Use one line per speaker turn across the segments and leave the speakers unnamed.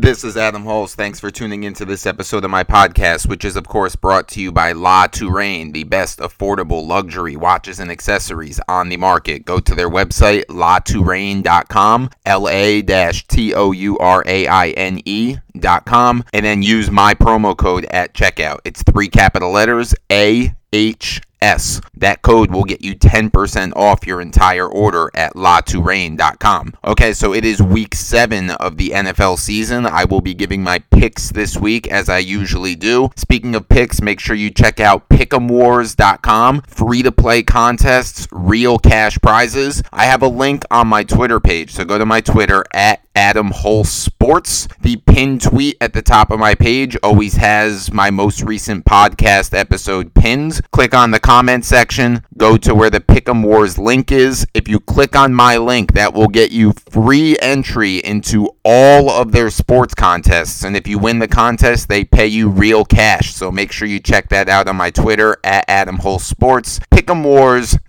This is Adam Holz. Thanks for tuning into this episode of my podcast, which is, of course, brought to you by La Touraine, the best affordable luxury watches and accessories on the market. Go to their website, latouraine.com, L A T O U R A I N E.com, and then use my promo code at checkout. It's three capital letters A H S. That code will get you 10% off your entire order at latouraine.com. Okay, so it is week seven of the NFL season. I will be giving my picks this week as I usually do. Speaking of picks, make sure you check out pick'emwars.com. Free to play contests, real cash prizes. I have a link on my Twitter page, so go to my Twitter at Adam Holz Sports. The pinned tweet at the top of my page always has my most recent podcast episode pins. Click on the comment section, go to where the Pick'em Wars link is. If you click on my link, that will get you free entry into all of their sports contests. And if you win the contest, they pay you real cash. So make sure you check that out on my Twitter at Adam Holz Sports.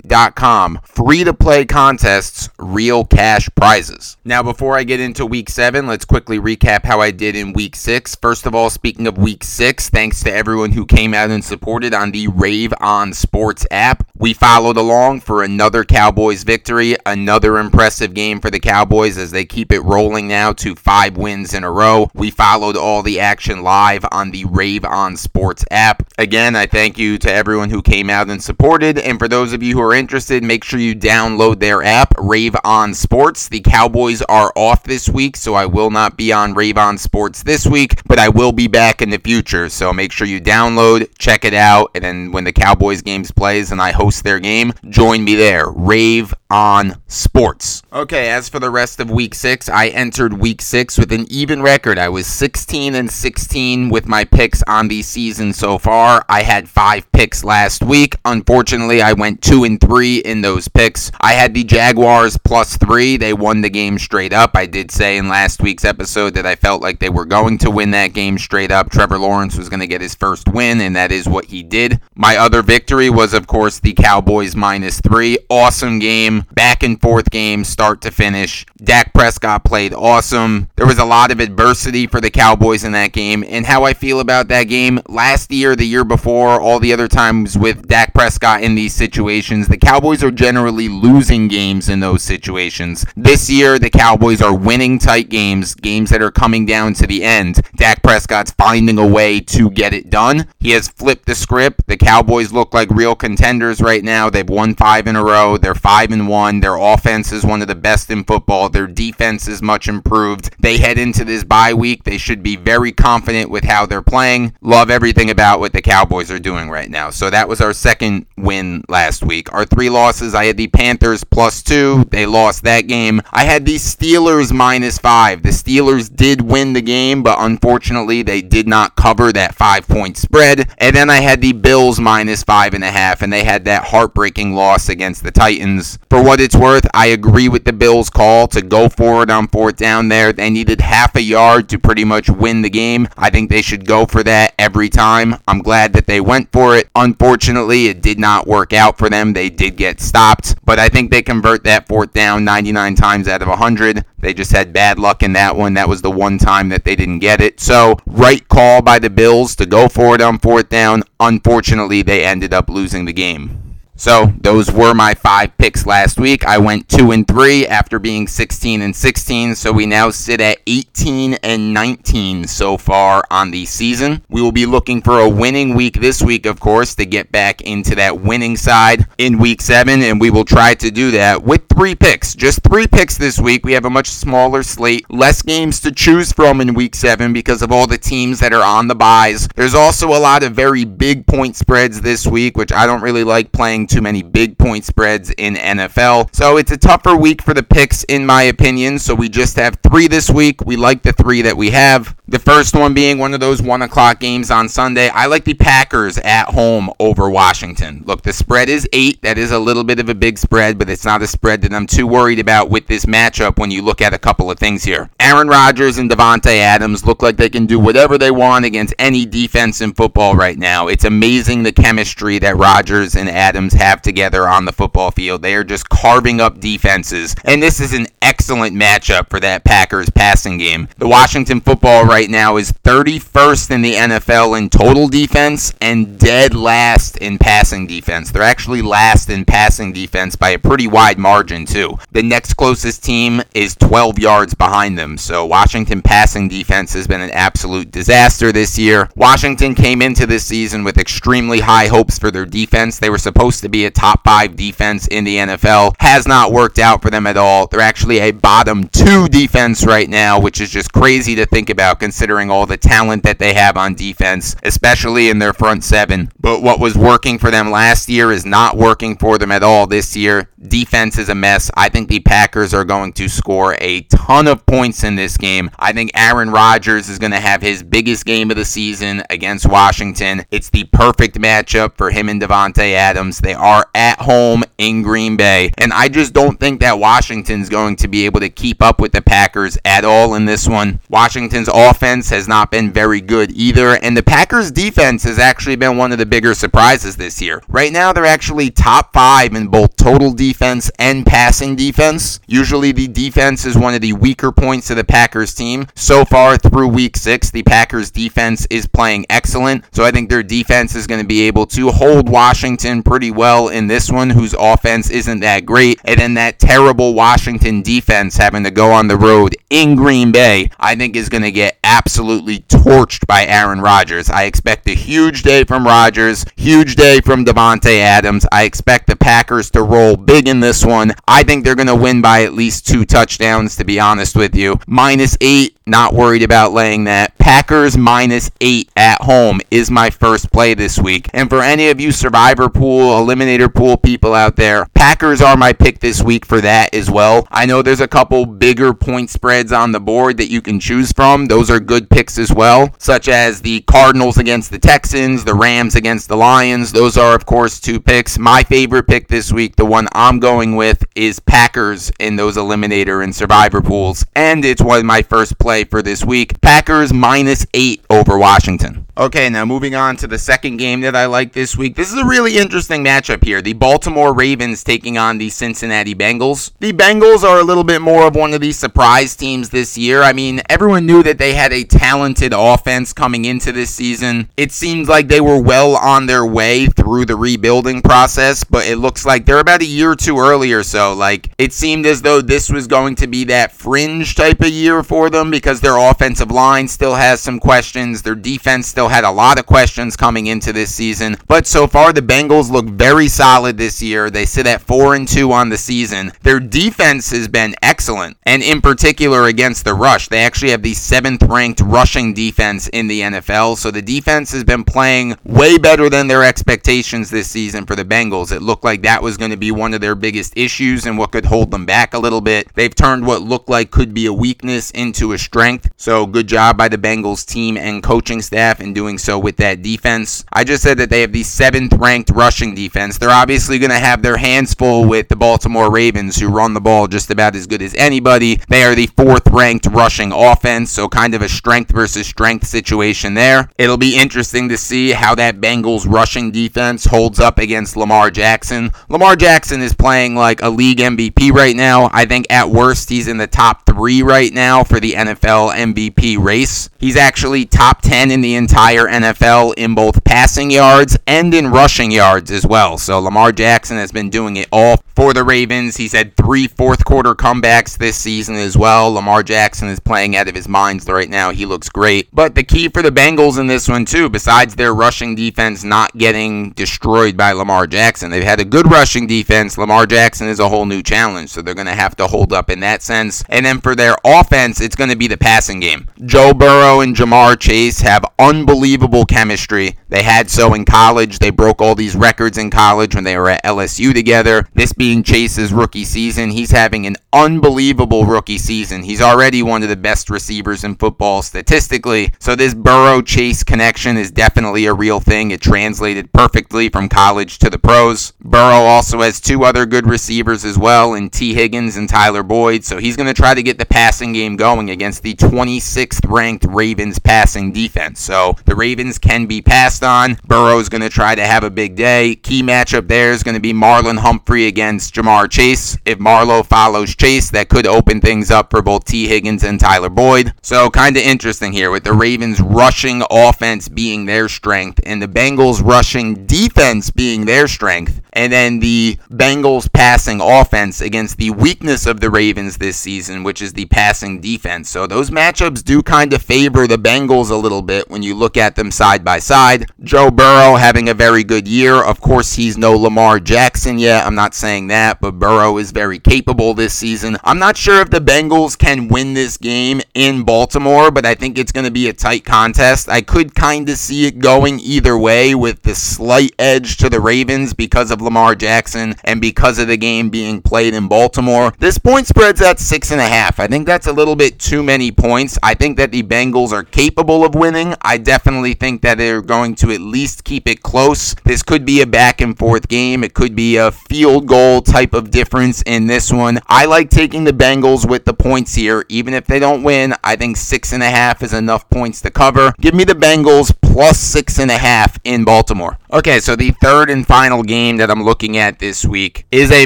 Pick'emwars.com. Free to play contests, real cash prizes. Now, before I get into week seven, let's quickly recap how I did in week six. First of all, speaking of week six, thanks to everyone who came out and supported on the Rave on Sports app. We followed along for another Cowboys victory, another impressive game for the Cowboys as they keep it rolling now to five wins in a row. We followed all the action live on the Rave on Sports app. Again, I thank you to everyone who came out and supported. And for those of you who are interested, make sure you download their app, Rave on Sports. The Cowboys are off this week, so I will not be on Rave on Sports this week, but I will be back in the future. So make sure you download, check it out, and then when the Cowboys games plays and I host their game, join me there. Rave on Sports. Okay, as for the rest of week 6, I entered week 6 with an even record. I was 16 and 16 with my picks on the season so far. I had 5 picks last week. Unfortunately, I went 2 and 3 in those picks. I had the Jaguars plus 3. They won the game straight up. I did say in last week's episode that I felt like they were going to win that game straight up. Trevor Lawrence was going to get his first win, and that is what he did. My other victory was, of course, the Cowboys minus three. Awesome game, back and forth game, start to finish. Dak Prescott played awesome. There was a lot of adversity for the Cowboys in that game, and how I feel about that game last year, the year before, all the other times with Dak Prescott in these situations, the Cowboys are generally losing games in those situations. This year, the Cowboys are winning tight games, games that are coming down to the end. Dak Prescott's finding a way to get it done. He has flipped the script. The Cowboys look like real contenders right now. They've won five in a row. They're five and one. Their offense is one of the best in football. Their defense is much improved. They head into this bye week. They should be very confident with how they're playing. Love everything about what the Cowboys are doing right now. So that was our second win last week. Our three losses, I had the Panthers plus two. They lost that game. I had the Steelers minus five. The Steelers did win the game, but unfortunately they did not cover that five point spread. And then I had the Bills minus five and a half, and they had that heartbreaking loss against the Titans. For what it's worth, I agree with the Bills' call to go forward on fourth down there. They needed half a yard to pretty much win the game. I think they should go for that every time. I'm glad that they went for it. Unfortunately, it did not work out for them. They did get stopped, but I think they convert that fourth down 99 times out of 100. They just had bad luck in that one. That was the one time that they didn't get it. So, right call by the Bills to go for it on fourth down. Unfortunately, they ended up losing the game. So those were my five picks last week. I went two and three after being 16 and 16. So we now sit at 18 and 19 so far on the season. We will be looking for a winning week this week, of course, to get back into that winning side in week seven. And we will try to do that with three picks. Just three picks this week. We have a much smaller slate, less games to choose from in week seven because of all the teams that are on the byes. There's also a lot of very big point spreads this week, which I don't really like playing too many big point spreads in NFL. So it's a tougher week for the picks, in my opinion. So we just have three this week. We like the three that we have. The first one being one of those one o'clock games on Sunday. I like the Packers at home over Washington. Look, the spread is eight. That is a little bit of a big spread, but it's not a spread that I'm too worried about with this matchup when you look at a couple of things here. Aaron Rodgers and Davante Adams look like they can do whatever they want against any defense in football right now. It's amazing the chemistry that Rodgers and Adams have together on the football field. They are just carving up defenses, and this is an excellent matchup for that Packers passing game. The Washington football right now is 31st in the NFL in total defense and dead last in passing defense. They're actually last in passing defense by a pretty wide margin, too. The next closest team is 12 yards behind them, so Washington passing defense has been an absolute disaster this year. Washington came into this season with extremely high hopes for their defense. They were supposed to be a top five defense in the NFL. Has not worked out for them at all. They're actually a bottom two defense right now, which is just crazy to think about considering all the talent that they have on defense, especially in their front seven. But what was working for them last year is not working for them at all this year. Defense is a mess. I think the Packers are going to score a ton of points in this game. I think Aaron Rodgers is going to have his biggest game of the season against Washington. It's the perfect matchup for him and Davante Adams. They are at home in Green Bay, and I just don't think that Washington's going to be able to keep up with the Packers at all in this one. Washington's offense has not been very good either, and the Packers defense has actually been one of the bigger surprises this year. Right now, they're actually top five in both total defense and passing defense. Usually, the defense is one of the weaker points of the Packers team. So far through week six, the Packers defense is playing excellent, so I think their defense is going to be able to hold Washington pretty well in this one, whose offense isn't that great, and then that terrible Washington defense having to go on the road in Green Bay, I think is going to get absolutely torched by Aaron Rodgers. I expect a huge day from Rodgers, huge day from Davante Adams. I expect the Packers to roll big in this one. I think they're going to win by at least two touchdowns, to be honest with you. Minus eight, not worried about laying that. Packers minus eight at home is my first play this week. And for any of you survivor pool, eliminator pool people out there, Packers are my pick this week for that as well. I know there's a couple bigger point spreads on the board that you can choose from. Those are good picks as well, such as the Cardinals against the Texans, the Rams against the Lions. Those are, of course, two picks. My favorite pick this week, the one I'm going with, is Packers in those eliminator and survivor pools. And it's one of my first play for this week. Packers minus eight over Washington. Okay, now moving on to the second game that I like this week. This is a really interesting matchup here. The Baltimore Ravens taking on the Cincinnati Bengals. The Bengals are a little bit more of one of these surprise teams this year. I mean, everyone knew that they had a talented offense coming into this season. It seems like they were well on their way through the rebuilding process, but it looks like they're about a year or two early or so. Like, it seemed as though this was going to be that fringe type of year for them because their offensive line still has some questions, their defense still had a lot of questions coming into this season, but so far the Bengals look very solid this year. They sit at 4 and 2 on the season. Their defense has been excellent, and in particular against the rush. They actually have the 7th ranked rushing defense in the NFL, so the defense has been playing way better than their expectations this season for the Bengals. It looked like that was going to be one of their biggest issues and what could hold them back a little bit. They've turned what looked like could be a weakness into a strength. So good job by the Bengals team and coaching staff in doing so with that defense. I just said that they have the seventh ranked rushing defense. They're obviously going to have their hands full with the Baltimore Ravens, who run the ball just about as good as anybody. They are the fourth ranked rushing offense, so kind of a strength versus strength situation there. It'll be interesting to see how that Bengals rushing defense holds up against Lamar Jackson. Lamar Jackson is playing like a league MVP right now. I think at worst he's in the top three right now for the NFL MVP race. He's actually top 10 in the entire NFL in both passing yards and in rushing yards as well. So Lamar Jackson has been doing it all for the Ravens. He's had three fourth quarter comebacks this season as well. Lamar Jackson is playing out of his mind right now. He looks great. But the key for the Bengals in this one, too, besides their rushing defense not getting destroyed by Lamar Jackson, they've had a good rushing defense. Lamar Jackson is a whole new challenge, so they're going to have to hold up in that sense. And then for their offense, it's going to be the passing game. Joe Burrow and Ja'Marr Chase have unbelievable chemistry. They had so in college. They broke all these records in college when they were at LSU together. This being Chase's rookie season, he's having an unbelievable rookie season. He's already one of the best receivers in football ball statistically. So this Burrow Chase connection is definitely a real thing. It translated perfectly from college to the pros. Burrow also has two other good receivers as well in Tee Higgins and Tyler Boyd. So he's going to try to get the passing game going against the 26th ranked Ravens passing defense. So the Ravens can be passed on. Burrow's going to try to have a big day. Key matchup there is going to be Marlon Humphrey against Ja'Marr Chase. If Marlowe follows Chase, that could open things up for both Tee Higgins and Tyler Boyd. So kind of interesting here with the Ravens rushing offense being their strength and the Bengals rushing defense being their strength and then the Bengals passing offense against the weakness of the Ravens this season, which is the passing defense. So those matchups do kind of favor the Bengals a little bit when you look at them side by side. Joe Burrow having a very good year. Of course, he's no Lamar Jackson yet. I'm not saying that, but Burrow is very capable this season. I'm not sure if the Bengals can win this game in Baltimore, but I think it's going to be a tight contest. I could kind of see it going either way with the slight edge to the Ravens because of of Lamar Jackson and because of the game being played in Baltimore. This point spread's at six and a half. I think that's a little bit too many points. I think that the Bengals are capable of winning. I definitely think that they're going to at least keep it close. This could be a back and forth game. It could be a field goal type of difference in this one. I like taking the Bengals with the points here, even if they don't win. I think six and a half is enough points to cover. Give me the Bengals plus six and a half in Baltimore. Okay, so the third and final game that I'm looking at this week is a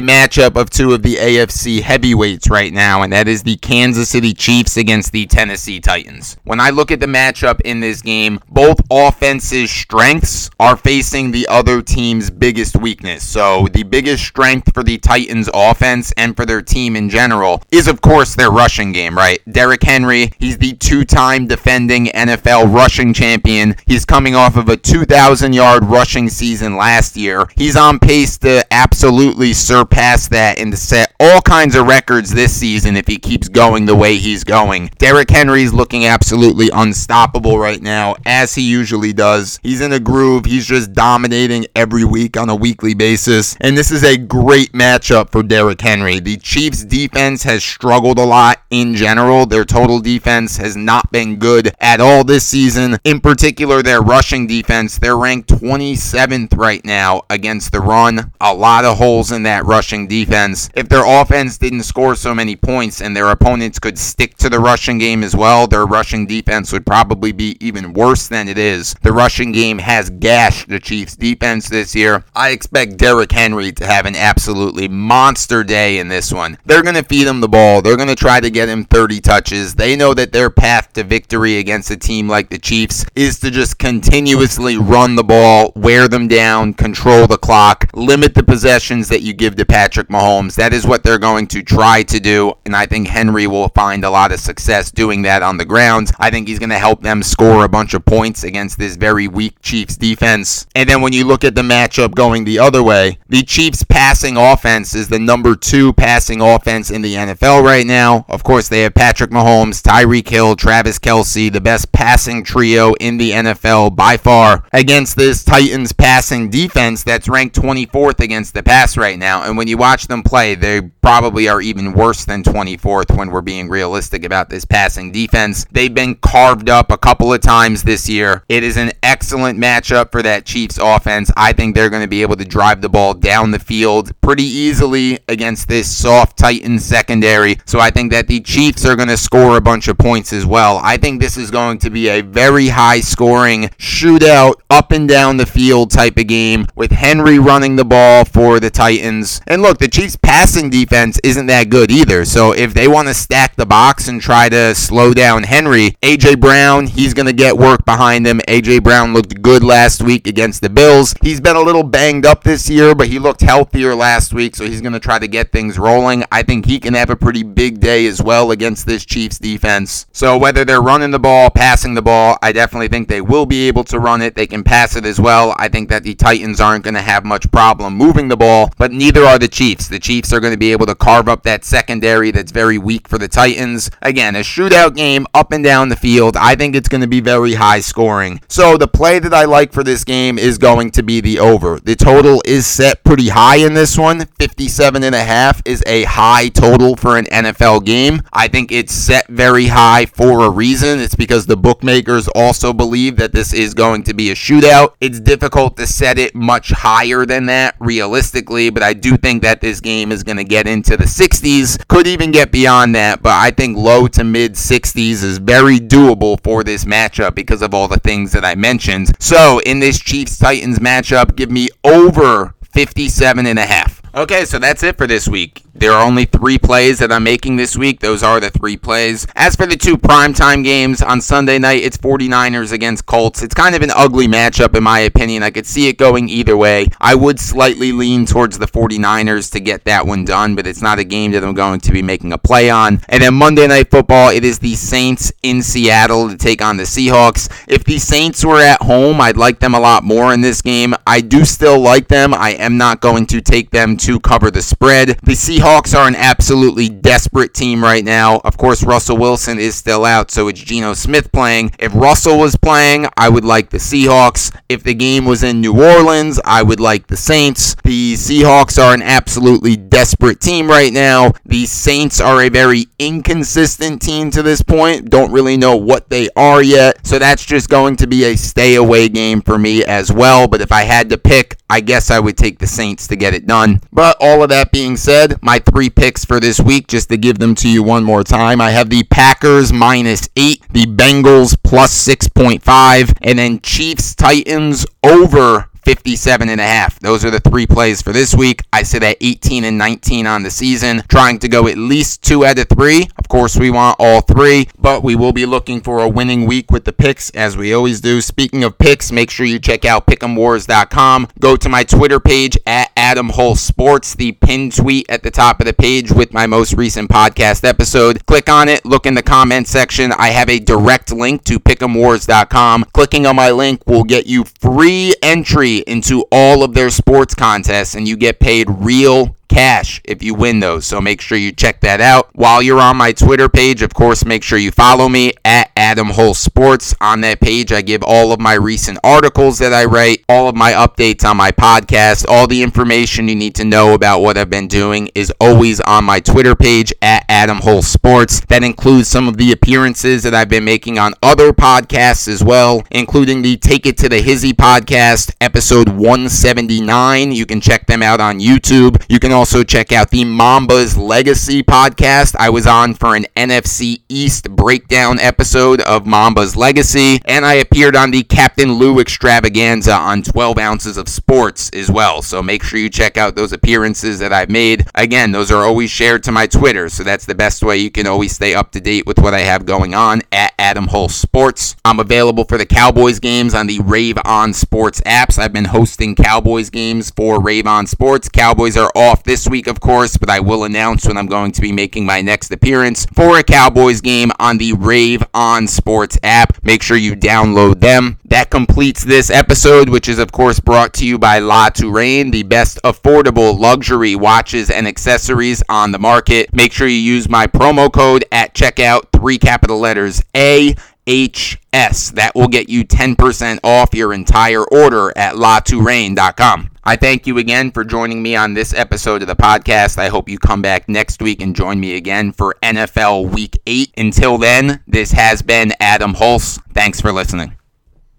matchup of two of the AFC heavyweights right now, and that is the Kansas City Chiefs against the Tennessee Titans. When I look at the matchup in this game, both offenses' strengths are facing the other team's biggest weakness. So the biggest strength for the Titans offense and for their team in general is, of course, their rushing game, right? Derrick Henry, he's the two time defending NFL rushing champion. He's coming off of a 2,000 yard rushing season last year. He's on pace to absolutely surpass that and to set all kinds of records this season if he keeps going the way he's going. Derrick Henry's looking absolutely unstoppable right now, as he usually does. He's in a groove. He's just dominating every week on a weekly basis. And this is a great matchup for Derrick Henry. The Chiefs' defense has struggled a lot in general. Their total defense has not been good at all this season. In particular, their rushing defense, they're ranked 27th right now against the run. A lot of holes in that rushing defense. If their offense didn't score so many points and their opponents could stick to the rushing game as well, their rushing defense would probably be even worse than it is. The rushing game has gashed the Chiefs defense this year. I expect Derrick Henry to have an absolutely monster day in this one. They're going to feed him the ball. They're going to try to get him 30 touches. They know that their path to victory against a team like the Chiefs is to just continuously run the ball, wear them down, control the clock, limit the possessions that you give to Patrick Mahomes. That is what they're going to try to do, and I think Henry will find a lot of success doing that on the ground. I think he's going to help them score a bunch of points against this very weak Chiefs defense. And then when you look at the matchup going the other way, the Chiefs passing offense is the number two passing offense in the NFL right now. Of course, they have Patrick Mahomes, Tyreek Hill, Travis Kelce, the best passing trio in the NFL by far against this Titans passing defense that's ranked 24th against the pass right now. And when you watch them play, they probably are even worse than 24th when we're being realistic about this passing defense. They've been carved up a couple of times this year. It is an excellent matchup for that Chiefs offense. I think they're going to be able to drive the ball down the field pretty easily against this soft Titans secondary. So I think that the Chiefs are going to score a bunch of points as well. I think this is going to be a very high scoring shootout up and down the field type of game with Henry running the ball for the Titans. And look, the Chiefs passing defense isn't that good either. So if they want to stack the box and try to slow down Henry, AJ Brown, he's going to get work behind him. AJ Brown looked good last week against the Bills. He's been a little banged up this year, but he looked healthier last week, so he's going to try to get things rolling. I think he can have a pretty big day as well against this Chiefs defense. So whether they're running the ball, passing the ball, I definitely think they will be able to run it. They can pass it as well. I think that the Titans aren't going to have much problem moving the ball, but neither are the Chiefs. The Chiefs are going to be able to carve up that secondary that's very weak for the Titans. Again, a shootout game up and down the field. I think it's going to be very high scoring. So the play that I like for this game is going to be the over. The total is set pretty high in this one. 57 and a half is a high total for an NFL game. I think it's set very high for a reason. It's because the bookmakers also believe that this is going to be a shootout. It's difficult to set it much higher than that realistically, but I do think that this game is going to get into the 60s. Could even get beyond that, but I think low to mid 60s is very doable for this matchup because of all the things that I mentioned. So, in this Chiefs Titans matchup, give me over 57 and a half. Okay, so that's it for this week. There are only three plays that I'm making this week. Those are the three plays. As for the two primetime games on Sunday night, it's 49ers against Colts. It's kind of an ugly matchup, in my opinion. I could see it going either way. I would slightly lean towards the 49ers to get that one done, but it's not a game that I'm going to be making a play on. And then Monday Night Football, it is the Saints in Seattle to take on the Seahawks. If the Saints were at home, I'd like them a lot more in this game. I do still like them. I am not going to take them to cover the spread. The Seahawks are an absolutely desperate team right now. Of course, Russell Wilson is still out, so it's Geno Smith playing. If Russell was playing, I would like the Seahawks. If the game was in New Orleans, I would like the Saints. The Seahawks are an absolutely desperate team right now. The Saints are a very inconsistent team to this point. Don't really know what they are yet. So that's just going to be a stay away game for me as well. But if I had to pick, I guess I would take the Saints to get it done. But all of that being said, my three picks for this week, just to give them to you one more time, I have the Packers minus eight, the Bengals plus 6.5, and then Chiefs Titans over 57 and a half. Those are the three plays for this week. I sit at 18 and 19 on the season, trying to go at least two out of three. Of course, we want all three, but we will be looking for a winning week with the picks as we always do. Speaking of picks, make sure you check out pick'emwars.com. Go to my Twitter page at Adam Hull Sports, the pinned tweet at the top of the page with my most recent podcast episode. Click on it, look in the comment section. I have a direct link to pick'emwars.com. Clicking on my link will get you free entry into all of their sports contests and you get paid real cash if you win those. So make sure you check that out. While you're on my Twitter page, of course, make sure you follow me at Adam Hull Sports. On that page, I give all of my recent articles that I write, all of my updates on my podcast, all the information you need to know about what I've been doing is always on my Twitter page at Adam Hull Sports. That includes some of the appearances that I've been making on other podcasts as well, including the Take It to the Hizzy podcast, episode 179. You can check them out on YouTube. You can also check out the Mamba's Legacy podcast. I was on for an NFC East breakdown episode of Mamba's Legacy, and I appeared on the Captain Lou extravaganza on 12 ounces of sports as well. So make sure you check out those appearances that I've made. Again, those are always shared to my Twitter, so that's the best way you can always stay up to date with what I have going on at Adam Hull Sports. I'm available for the Cowboys games on the Rave On Sports apps. I've been hosting Cowboys games for Rave On Sports. Cowboys are off this week, of course, but I will announce when I'm going to be making my next appearance for a Cowboys game on the Rave On Sports app. Make sure you download them. That completes this episode, which is, of course, brought to you by La Touraine, the best affordable luxury watches and accessories on the market. Make sure you use my promo code at checkout, three capital letters A. HS. That will get you 10% off your entire order at latouraine.com. I thank you again for joining me on this episode of the podcast. I hope you come back next week and join me again for NFL Week 8. Until then, this has been Adam Hulse. Thanks for listening.